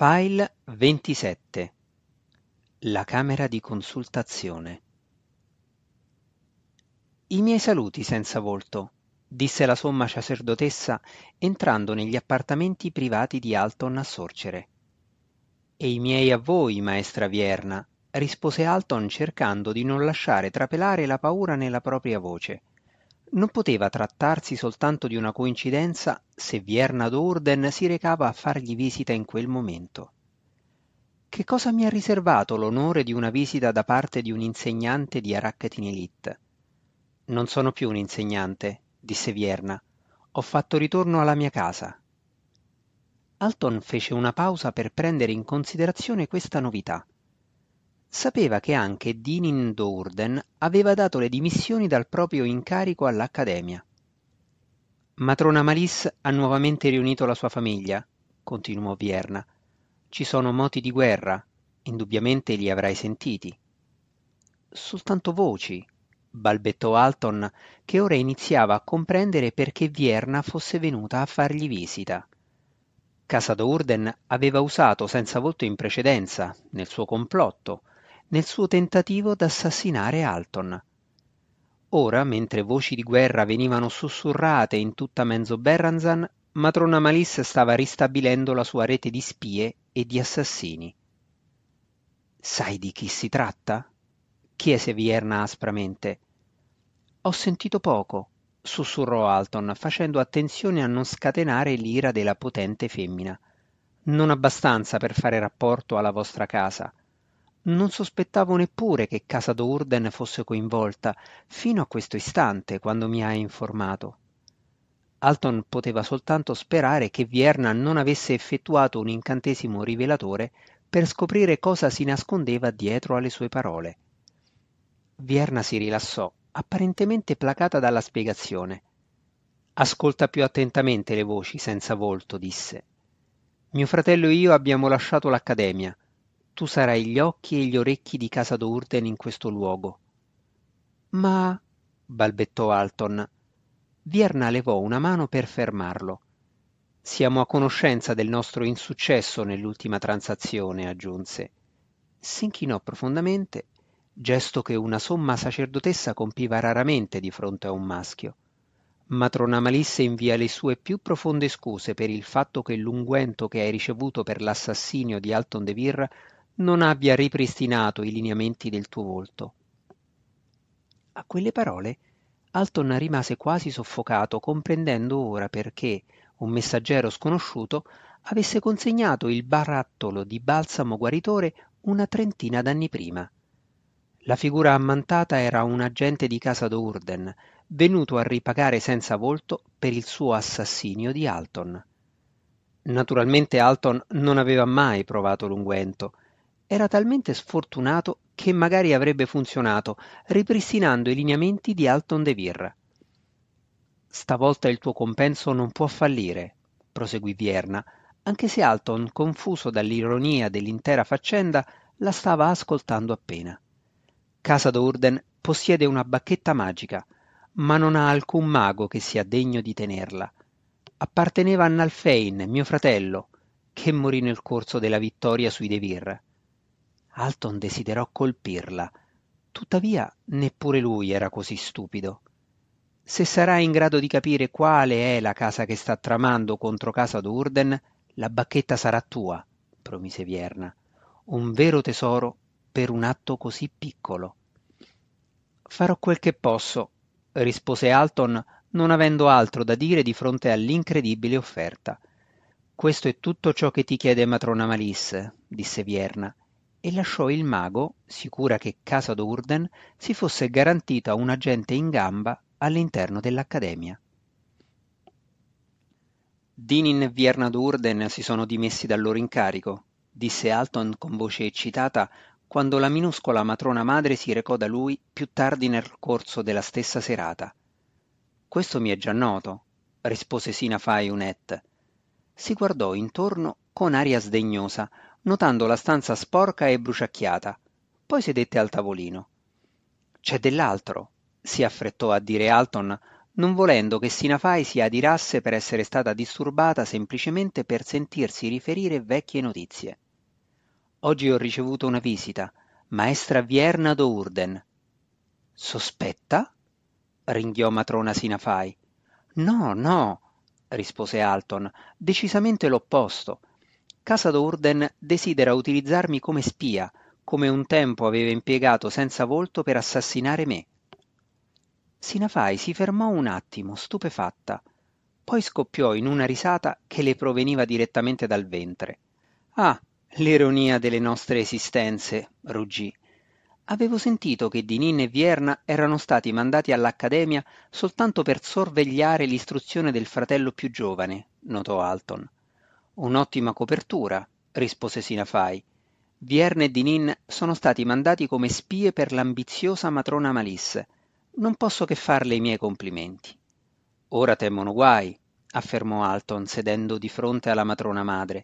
File 27 La camera di consultazione I miei saluti senza volto, disse la somma sacerdotessa entrando negli appartamenti privati di Alton a Sorcere. E i miei a voi, maestra Vierna, rispose Alton cercando di non lasciare trapelare la paura nella propria voce. Non poteva trattarsi soltanto di una coincidenza se Vierna d'Urden si recava a fargli visita in quel momento. Che cosa mi ha riservato l'onore di una visita da parte di un insegnante di Araccatin Elite? Non sono più un insegnante, disse Vierna. Ho fatto ritorno alla mia casa. Alton fece una pausa per prendere in considerazione questa novità sapeva che anche Dinin Dourden aveva dato le dimissioni dal proprio incarico all'Accademia. Matrona Malice ha nuovamente riunito la sua famiglia, continuò Vierna. Ci sono moti di guerra, indubbiamente li avrai sentiti. Soltanto voci, balbettò Alton, che ora iniziava a comprendere perché Vierna fosse venuta a fargli visita. Casa Dourden aveva usato senza volto in precedenza, nel suo complotto, nel suo tentativo d'assassinare Alton. Ora, mentre voci di guerra venivano sussurrate in tutta Menzoberranzan, matrona Malice stava ristabilendo la sua rete di spie e di assassini. Sai di chi si tratta? chiese Vierna aspramente. Ho sentito poco, sussurrò Alton, facendo attenzione a non scatenare l'ira della potente femmina. Non abbastanza per fare rapporto alla vostra casa. Non sospettavo neppure che casa Dourden fosse coinvolta, fino a questo istante, quando mi hai informato. Alton poteva soltanto sperare che Vierna non avesse effettuato un incantesimo rivelatore per scoprire cosa si nascondeva dietro alle sue parole. Vierna si rilassò, apparentemente placata dalla spiegazione. Ascolta più attentamente le voci senza volto, disse. Mio fratello e io abbiamo lasciato l'accademia tu sarai gli occhi e gli orecchi di casa d'Urden in questo luogo. Ma balbettò Alton. Vierna levò una mano per fermarlo. Siamo a conoscenza del nostro insuccesso nell'ultima transazione, aggiunse. S'inchinò profondamente, gesto che una somma sacerdotessa compiva raramente di fronte a un maschio. Matrona Malisse invia le sue più profonde scuse per il fatto che l'unguento che hai ricevuto per l'assassinio di Alton de Virra non abbia ripristinato i lineamenti del tuo volto. A quelle parole Alton rimase quasi soffocato, comprendendo ora perché un messaggero sconosciuto avesse consegnato il barattolo di balsamo guaritore una trentina d'anni prima. La figura ammantata era un agente di casa d'Urden, venuto a ripagare senza volto per il suo assassinio di Alton. Naturalmente Alton non aveva mai provato l'unguento, era talmente sfortunato che magari avrebbe funzionato, ripristinando i lineamenti di Alton de Virra. Stavolta il tuo compenso non può fallire, proseguì Vierna, anche se Alton, confuso dall'ironia dell'intera faccenda, la stava ascoltando appena. Casa d'Urden possiede una bacchetta magica, ma non ha alcun mago che sia degno di tenerla. Apparteneva a Nalfein, mio fratello, che morì nel corso della vittoria sui De Virra. Alton desiderò colpirla, tuttavia neppure lui era così stupido. Se sarà in grado di capire quale è la casa che sta tramando contro casa d'Urden, la bacchetta sarà tua, promise Vierna. Un vero tesoro per un atto così piccolo. Farò quel che posso, rispose Alton, non avendo altro da dire di fronte all'incredibile offerta. Questo è tutto ciò che ti chiede matrona Malisse, disse Vierna, e lasciò il mago, sicura che casa d'Urden si fosse garantita un agente in gamba all'interno dell'Accademia. Dinin e Vierna d'Urden si sono dimessi dal loro incarico, disse Alton con voce eccitata quando la minuscola matrona madre si recò da lui più tardi nel corso della stessa serata. Questo mi è già noto, rispose Sina Fai Unet. Si guardò intorno con aria sdegnosa, notando la stanza sporca e bruciacchiata. Poi sedette al tavolino. C'è dell'altro, si affrettò a dire Alton, non volendo che Sinafai si adirasse per essere stata disturbata semplicemente per sentirsi riferire vecchie notizie. Oggi ho ricevuto una visita, maestra Vierna d'Ourden. Sospetta? ringhiò matrona Sinafai. No, no, rispose Alton, decisamente l'opposto. Casa d'Urden desidera utilizzarmi come spia, come un tempo aveva impiegato senza volto per assassinare me. Sinafai si fermò un attimo, stupefatta, poi scoppiò in una risata che le proveniva direttamente dal ventre. Ah, l'ironia delle nostre esistenze, ruggì. Avevo sentito che Dinin e Vierna erano stati mandati all'Accademia soltanto per sorvegliare l'istruzione del fratello più giovane, notò Alton. Un'ottima copertura, rispose Sinafai. Vierna e Dinin sono stati mandati come spie per l'ambiziosa matrona Malisse. Non posso che farle i miei complimenti. Ora temono guai, affermò Alton sedendo di fronte alla matrona madre.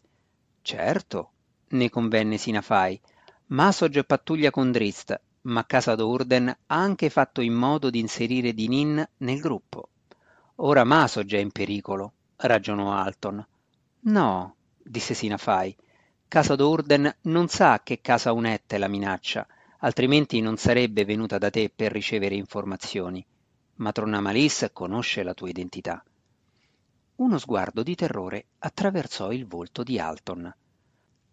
Certo, ne convenne Sinafai Masog pattuglia con Drist, ma Casa d'Urden ha anche fatto in modo di inserire Dinin nel gruppo. Ora Masog è in pericolo, ragionò Alton. No, disse Sinafai. Casa d'Urden non sa che Casa Unette la minaccia, altrimenti non sarebbe venuta da te per ricevere informazioni. Matrona Malis conosce la tua identità. Uno sguardo di terrore attraversò il volto di Alton.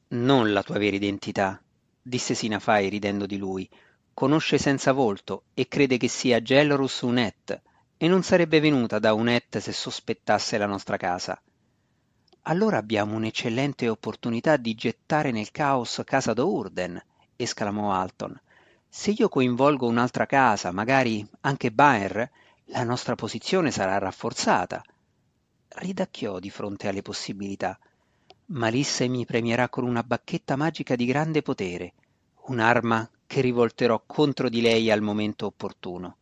Non la tua vera identità, disse Sinafai ridendo di lui. Conosce senza volto e crede che sia Gelrus Unet, e non sarebbe venuta da Unet se sospettasse la nostra casa. Allora abbiamo un'eccellente opportunità di gettare nel caos casa d'Urden, esclamò Alton. Se io coinvolgo un'altra casa, magari anche Baer, la nostra posizione sarà rafforzata. Ridacchiò di fronte alle possibilità. Malisse mi premierà con una bacchetta magica di grande potere, un'arma che rivolterò contro di lei al momento opportuno.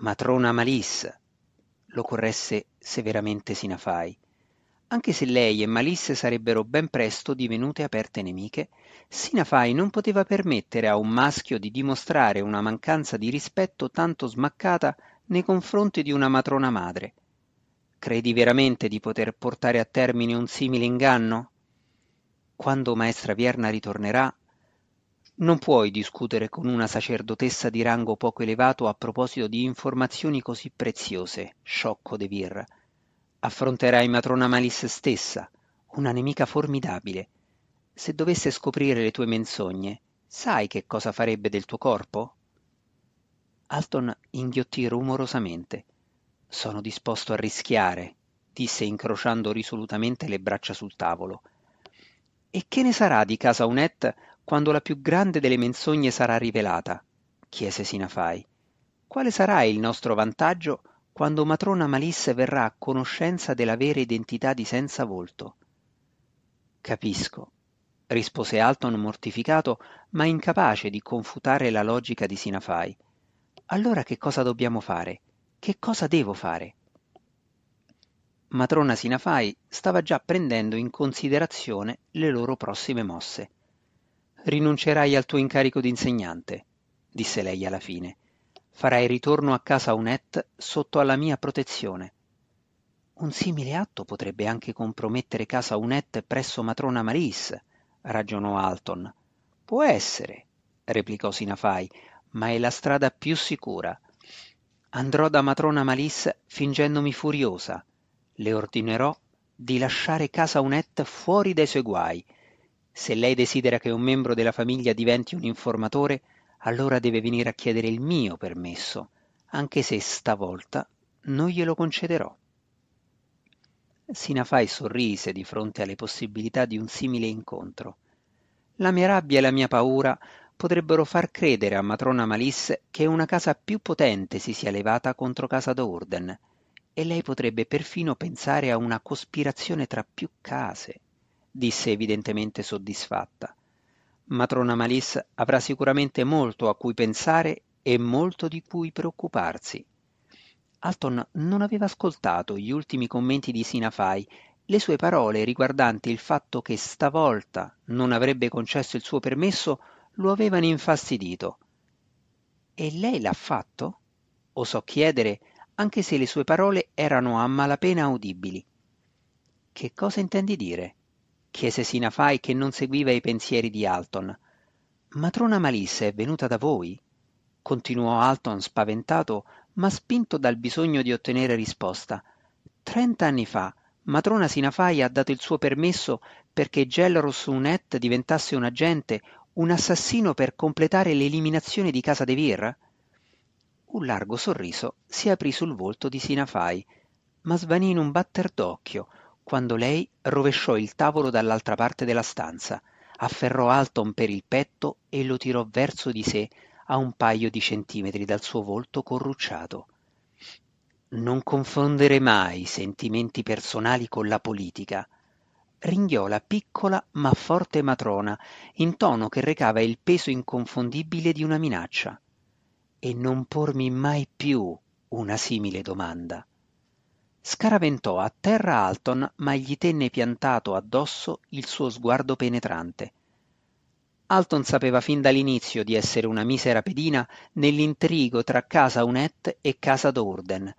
Matrona Malisse, lo corresse severamente Sinafai. Anche se lei e Malisse sarebbero ben presto divenute aperte nemiche, Sinafai non poteva permettere a un maschio di dimostrare una mancanza di rispetto tanto smaccata nei confronti di una matrona madre. Credi veramente di poter portare a termine un simile inganno? Quando maestra Vierna ritornerà, non puoi discutere con una sacerdotessa di rango poco elevato a proposito di informazioni così preziose, sciocco De Vir. Affronterai matrona Malis stessa, una nemica formidabile. Se dovesse scoprire le tue menzogne, sai che cosa farebbe del tuo corpo? Alton inghiottì rumorosamente. Sono disposto a rischiare, disse incrociando risolutamente le braccia sul tavolo. E che ne sarà di casa Unet quando la più grande delle menzogne sarà rivelata? chiese Sinafai. Quale sarà il nostro vantaggio quando matrona Malisse verrà a conoscenza della vera identità di senza volto? Capisco, rispose Alton mortificato, ma incapace di confutare la logica di Sinafai. Allora che cosa dobbiamo fare? Che cosa devo fare? Matrona Sinafai stava già prendendo in considerazione le loro prossime mosse. Rinuncerai al tuo incarico di insegnante, disse lei alla fine. Farai ritorno a casa Unet sotto alla mia protezione. Un simile atto potrebbe anche compromettere casa Unet presso matrona Maris, ragionò Alton. Può essere, replicò Sinafai, ma è la strada più sicura. Andrò da matrona Malis fingendomi furiosa. Le ordinerò di lasciare casa Unet fuori dai suoi guai. Se lei desidera che un membro della famiglia diventi un informatore, allora deve venire a chiedere il mio permesso, anche se stavolta non glielo concederò. Sinafai sorrise di fronte alle possibilità di un simile incontro. La mia rabbia e la mia paura potrebbero far credere a matrona Malisse che una casa più potente si sia levata contro casa d'Urden, e lei potrebbe perfino pensare a una cospirazione tra più case, disse evidentemente soddisfatta. Matrona Malisse avrà sicuramente molto a cui pensare e molto di cui preoccuparsi. Alton non aveva ascoltato gli ultimi commenti di Sinafai le sue parole riguardanti il fatto che stavolta non avrebbe concesso il suo permesso lo avevano infastidito. E lei l'ha fatto? osò chiedere, anche se le sue parole erano a malapena udibili. Che cosa intendi dire? Chiese Sinafai che non seguiva i pensieri di Alton. Matrona Malissa è venuta da voi? continuò Alton spaventato, ma spinto dal bisogno di ottenere risposta. Trent'anni fa matrona Sinafai ha dato il suo permesso perché Gelros Unet diventasse un agente, un assassino per completare l'eliminazione di Casa De Vir? Un largo sorriso si aprì sul volto di Sinafai, ma svanì in un batter d'occhio quando lei rovesciò il tavolo dall'altra parte della stanza, afferrò Alton per il petto e lo tirò verso di sé a un paio di centimetri dal suo volto corrucciato. Non confondere mai i sentimenti personali con la politica, ringhiò la piccola ma forte matrona in tono che recava il peso inconfondibile di una minaccia e non pormi mai più una simile domanda. Scaraventò a terra Alton, ma gli tenne piantato addosso il suo sguardo penetrante. Alton sapeva fin dall'inizio di essere una misera pedina nell'intrigo tra casa Unet e casa Dourden,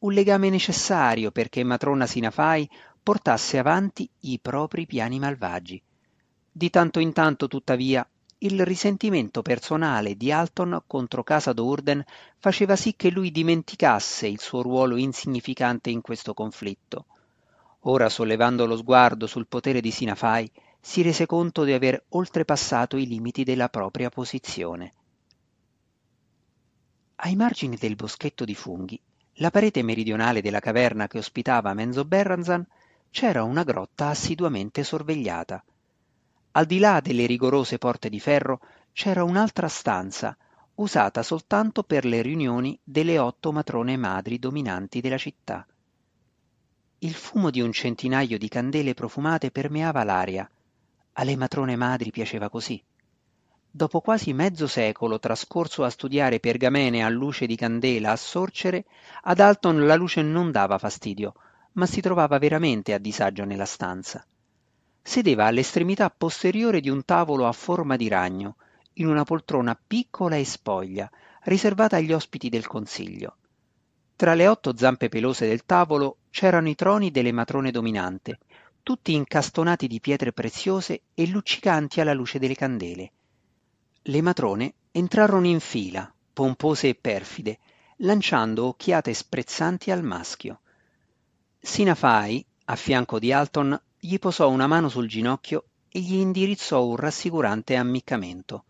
un legame necessario perché matrona Sinafai portasse avanti i propri piani malvagi. Di tanto in tanto, tuttavia, il risentimento personale di Alton contro casa Dourden faceva sì che lui dimenticasse il suo ruolo insignificante in questo conflitto. Ora, sollevando lo sguardo sul potere di Sinafai, si rese conto di aver oltrepassato i limiti della propria posizione. Ai margini del boschetto di funghi, la parete meridionale della caverna che ospitava Menzo Berranzan, c'era una grotta assiduamente sorvegliata – al di là delle rigorose porte di ferro c'era un'altra stanza, usata soltanto per le riunioni delle otto matrone madri dominanti della città. Il fumo di un centinaio di candele profumate permeava l'aria. Alle matrone madri piaceva così. Dopo quasi mezzo secolo trascorso a studiare pergamene a luce di candela a sorcere, ad Alton la luce non dava fastidio, ma si trovava veramente a disagio nella stanza sedeva all'estremità posteriore di un tavolo a forma di ragno, in una poltrona piccola e spoglia, riservata agli ospiti del consiglio. Tra le otto zampe pelose del tavolo c'erano i troni delle matrone dominante, tutti incastonati di pietre preziose e luccicanti alla luce delle candele. Le matrone entrarono in fila, pompose e perfide, lanciando occhiate sprezzanti al maschio. Sinafai, a fianco di Alton, gli posò una mano sul ginocchio e gli indirizzò un rassicurante ammiccamento.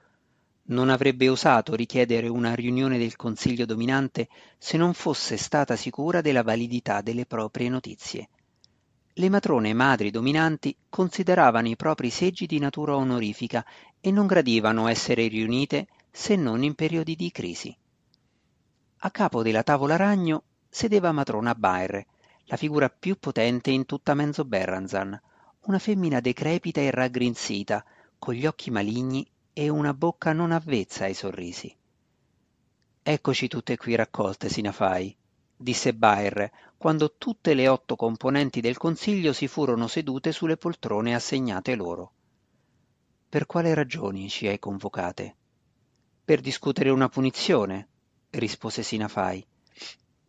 Non avrebbe osato richiedere una riunione del Consiglio dominante se non fosse stata sicura della validità delle proprie notizie. Le matrone madri dominanti consideravano i propri seggi di natura onorifica e non gradivano essere riunite se non in periodi di crisi. A capo della tavola ragno sedeva matrona Baer, la figura più potente in tutta Menzo Berranzan, una femmina decrepita e raggrinzita, con gli occhi maligni e una bocca non avvezza ai sorrisi. Eccoci tutte qui raccolte, Sinafai, disse Baer, quando tutte le otto componenti del consiglio si furono sedute sulle poltrone assegnate loro. Per quale ragioni ci hai convocate? Per discutere una punizione, rispose Sinafai.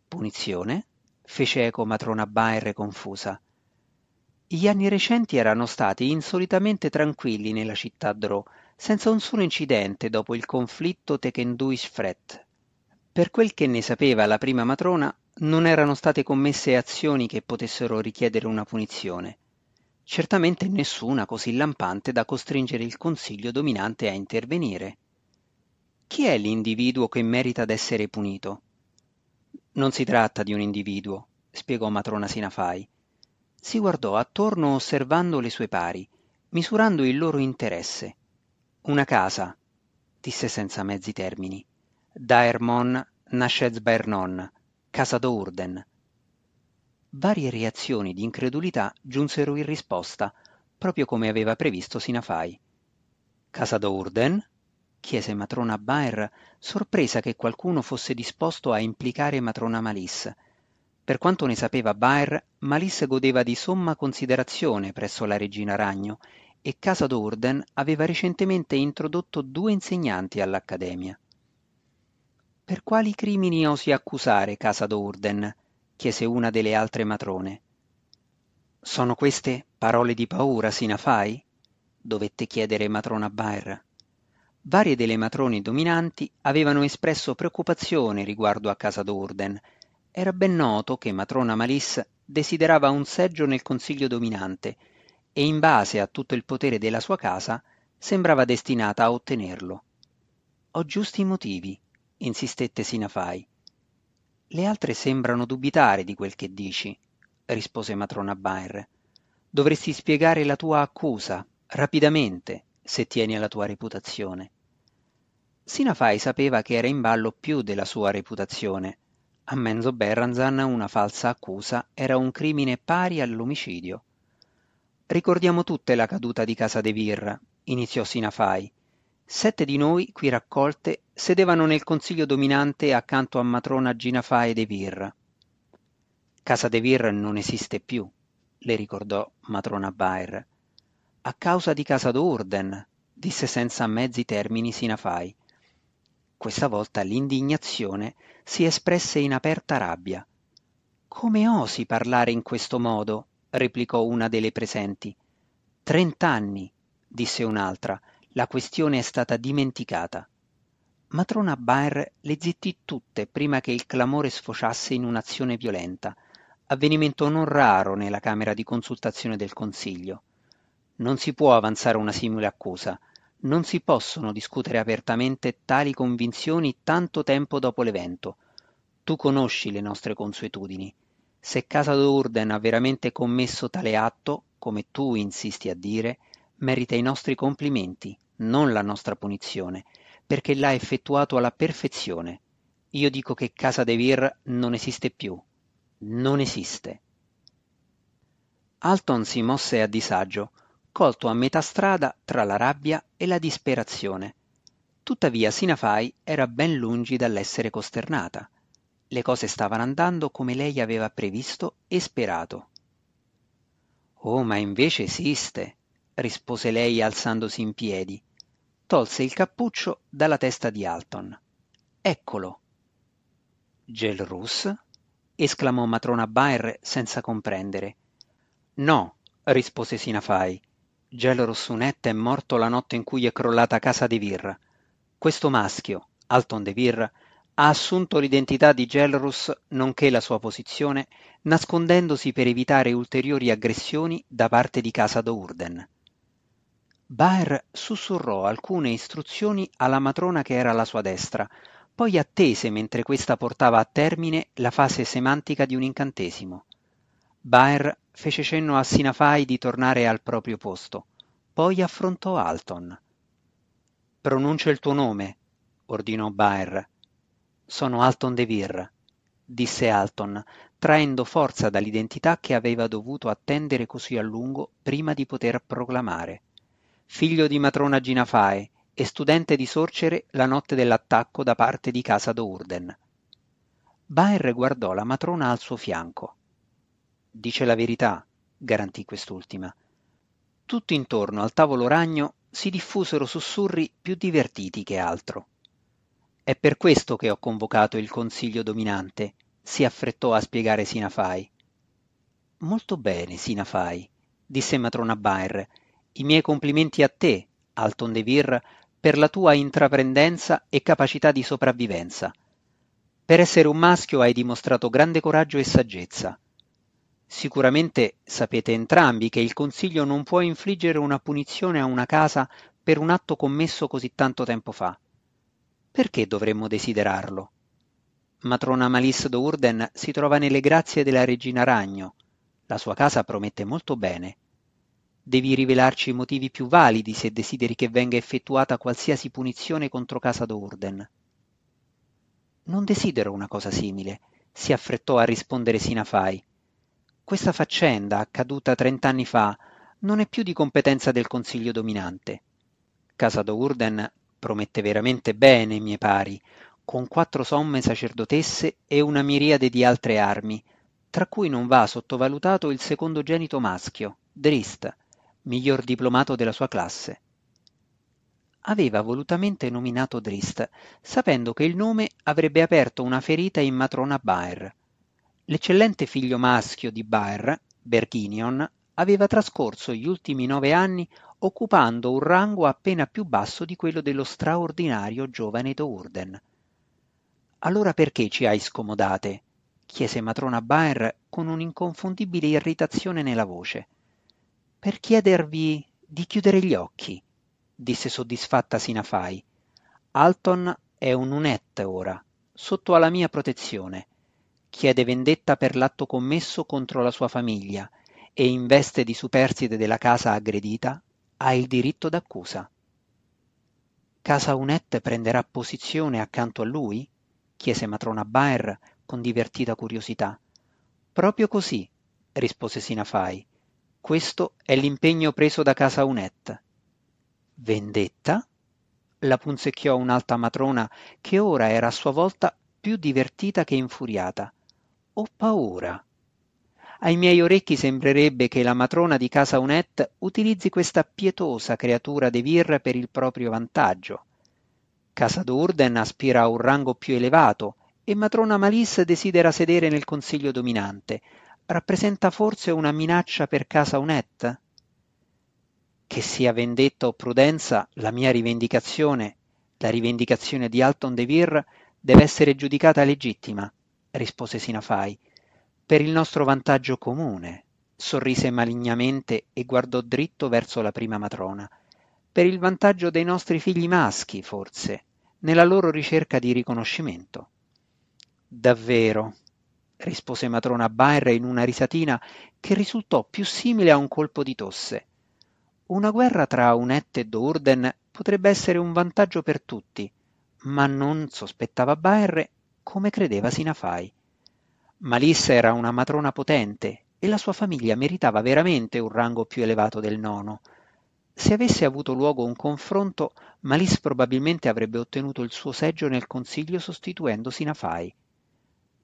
Punizione? Fece eco matrona Baer confusa. Gli anni recenti erano stati insolitamente tranquilli nella città Drò, senza un solo incidente dopo il conflitto Tekenduis-Fret. Per quel che ne sapeva la prima matrona, non erano state commesse azioni che potessero richiedere una punizione. Certamente nessuna così lampante da costringere il consiglio dominante a intervenire. Chi è l'individuo che merita d'essere punito? Non si tratta di un individuo, spiegò matrona Sinafai. Si guardò attorno osservando le sue pari, misurando il loro interesse. Una casa, disse senza mezzi termini. Daermon Nashezbaernon, casa d'Urden. Varie reazioni di incredulità giunsero in risposta, proprio come aveva previsto Sinafai. Casa d'Urden? Chiese matrona Baer, sorpresa che qualcuno fosse disposto a implicare matrona Malis. Per quanto ne sapeva Baer, Malis godeva di somma considerazione presso la regina Ragno e Casa d'Urden aveva recentemente introdotto due insegnanti all'Accademia. Per quali crimini osi accusare casa d'Urden? chiese una delle altre matrone. Sono queste parole di paura, Sinafai? dovette chiedere matrona Baer. Varie delle matrone dominanti avevano espresso preoccupazione riguardo a casa d'Urden. Era ben noto che matrona Malis desiderava un seggio nel consiglio dominante e in base a tutto il potere della sua casa sembrava destinata a ottenerlo. Ho giusti motivi, insistette Sinafai. Le altre sembrano dubitare di quel che dici, rispose matrona Baer. Dovresti spiegare la tua accusa, rapidamente, se tieni alla tua reputazione. Sinafai sapeva che era in ballo più della sua reputazione. A Menzo Berranzan una falsa accusa era un crimine pari all'omicidio. Ricordiamo tutte la caduta di Casa De Vir, iniziò Sinafai. Sette di noi, qui raccolte, sedevano nel consiglio dominante accanto a matrona Ginafae De Vir. Casa De Vir non esiste più, le ricordò matrona Baer. A causa di Casa d'Urden, disse senza mezzi termini Sinafai. Questa volta l'indignazione si espresse in aperta rabbia. Come osi parlare in questo modo? replicò una delle presenti. Trent'anni, disse un'altra, la questione è stata dimenticata. Matrona Baer le zittì tutte prima che il clamore sfociasse in un'azione violenta, avvenimento non raro nella Camera di consultazione del Consiglio. Non si può avanzare una simile accusa, non si possono discutere apertamente tali convinzioni tanto tempo dopo l'evento. Tu conosci le nostre consuetudini. Se Casa d'Urden ha veramente commesso tale atto, come tu insisti a dire, merita i nostri complimenti, non la nostra punizione, perché l'ha effettuato alla perfezione. Io dico che Casa De Vir non esiste più. Non esiste. Alton si mosse a disagio, colto a metà strada tra la rabbia e la disperazione. Tuttavia Sinafai era ben lungi dall'essere costernata. Le cose stavano andando come lei aveva previsto e sperato. Oh, ma invece esiste, rispose lei alzandosi in piedi. Tolse il cappuccio dalla testa di Alton. Eccolo. Gelrus? esclamò matrona Baer senza comprendere. No, rispose Sinafai. Gelo Sunette è morto la notte in cui è crollata casa di Vir. Questo maschio, Alton de Vir, ha assunto l'identità di Gelrus nonché la sua posizione, nascondendosi per evitare ulteriori aggressioni da parte di casa d'Urden. Baer sussurrò alcune istruzioni alla matrona che era alla sua destra, poi attese mentre questa portava a termine la fase semantica di un incantesimo. Baer fece cenno a Sinafai di tornare al proprio posto. Poi affrontò Alton. Pronuncia il tuo nome, ordinò Baer. Sono Alton De Vir, disse Alton, traendo forza dall'identità che aveva dovuto attendere così a lungo prima di poter proclamare. Figlio di matrona Ginafae e studente di sorcere la notte dell'attacco da parte di casa d'Urden. Baer guardò la matrona al suo fianco. Dice la verità, garantì quest'ultima. Tutto intorno al tavolo ragno si diffusero sussurri più divertiti che altro. È per questo che ho convocato il consiglio dominante, si affrettò a spiegare Sinafai. Molto bene, Sinafai, disse matrona Baer. I miei complimenti a te, Alton de Vir, per la tua intraprendenza e capacità di sopravvivenza. Per essere un maschio hai dimostrato grande coraggio e saggezza. Sicuramente sapete entrambi che il Consiglio non può infliggere una punizione a una casa per un atto commesso così tanto tempo fa. Perché dovremmo desiderarlo? Matrona Malice d'Urden si trova nelle grazie della regina Ragno. La sua casa promette molto bene. Devi rivelarci i motivi più validi se desideri che venga effettuata qualsiasi punizione contro casa d'Urden. Non desidero una cosa simile, si affrettò a rispondere Sinafai. Questa faccenda, accaduta trent'anni fa, non è più di competenza del Consiglio dominante. Casa d'Urden promette veramente bene, miei pari, con quattro somme sacerdotesse e una miriade di altre armi, tra cui non va sottovalutato il secondogenito maschio, Drist, miglior diplomato della sua classe. aveva volutamente nominato Drist, sapendo che il nome avrebbe aperto una ferita in matrona Baer. L'eccellente figlio maschio di Baer, Berginion, aveva trascorso gli ultimi nove anni occupando un rango appena più basso di quello dello straordinario giovane Dourden. Allora perché ci hai scomodate? chiese matrona Baer con un'inconfondibile irritazione nella voce. Per chiedervi di chiudere gli occhi, disse soddisfatta Sinafai. Alton è un unette ora, sotto alla mia protezione. Chiede vendetta per l'atto commesso contro la sua famiglia e in veste di superstite della casa aggredita ha il diritto d'accusa. Casa Unette prenderà posizione accanto a lui? chiese matrona Baer con divertita curiosità. Proprio così, rispose Sinafai. Questo è l'impegno preso da casa Unet. Vendetta? la punzecchiò un'alta matrona che ora era a sua volta più divertita che infuriata. Ho paura. Ai miei orecchi sembrerebbe che la matrona di casa Unet utilizzi questa pietosa creatura de Vir per il proprio vantaggio. Casa d'Urden aspira a un rango più elevato e matrona Malice desidera sedere nel consiglio dominante. Rappresenta forse una minaccia per casa Unet? Che sia vendetta o prudenza, la mia rivendicazione, la rivendicazione di Alton de Vir, deve essere giudicata legittima, rispose Sinafai. Per il nostro vantaggio comune, sorrise malignamente e guardò dritto verso la prima matrona. Per il vantaggio dei nostri figli maschi, forse, nella loro ricerca di riconoscimento. Davvero, rispose matrona Baer in una risatina che risultò più simile a un colpo di tosse. Una guerra tra Unette e Dourden potrebbe essere un vantaggio per tutti, ma non sospettava Baer come credeva Sinafai. Malissa era una matrona potente e la sua famiglia meritava veramente un rango più elevato del nono. Se avesse avuto luogo un confronto, Malis probabilmente avrebbe ottenuto il suo seggio nel consiglio sostituendo Sinafai.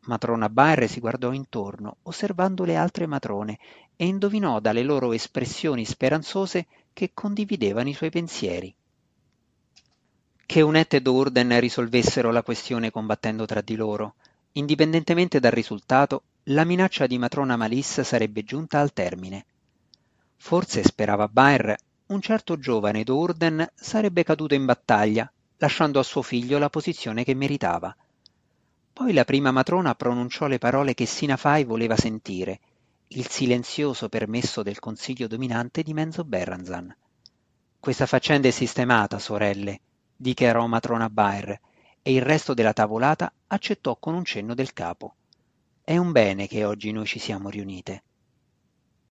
Matrona Baer si guardò intorno, osservando le altre matrone, e indovinò dalle loro espressioni speranzose che condividevano i suoi pensieri. Che Unette e Dourden risolvessero la questione combattendo tra di loro. Indipendentemente dal risultato, la minaccia di matrona Malice sarebbe giunta al termine. Forse, sperava Baer, un certo giovane Dourden sarebbe caduto in battaglia, lasciando a suo figlio la posizione che meritava. Poi la prima matrona pronunciò le parole che Sinafai voleva sentire, il silenzioso permesso del consiglio dominante di Menzo Berranzan. Questa faccenda è sistemata, sorelle, dichiarò matrona Baer, e il resto della tavolata accettò con un cenno del capo. È un bene che oggi noi ci siamo riunite.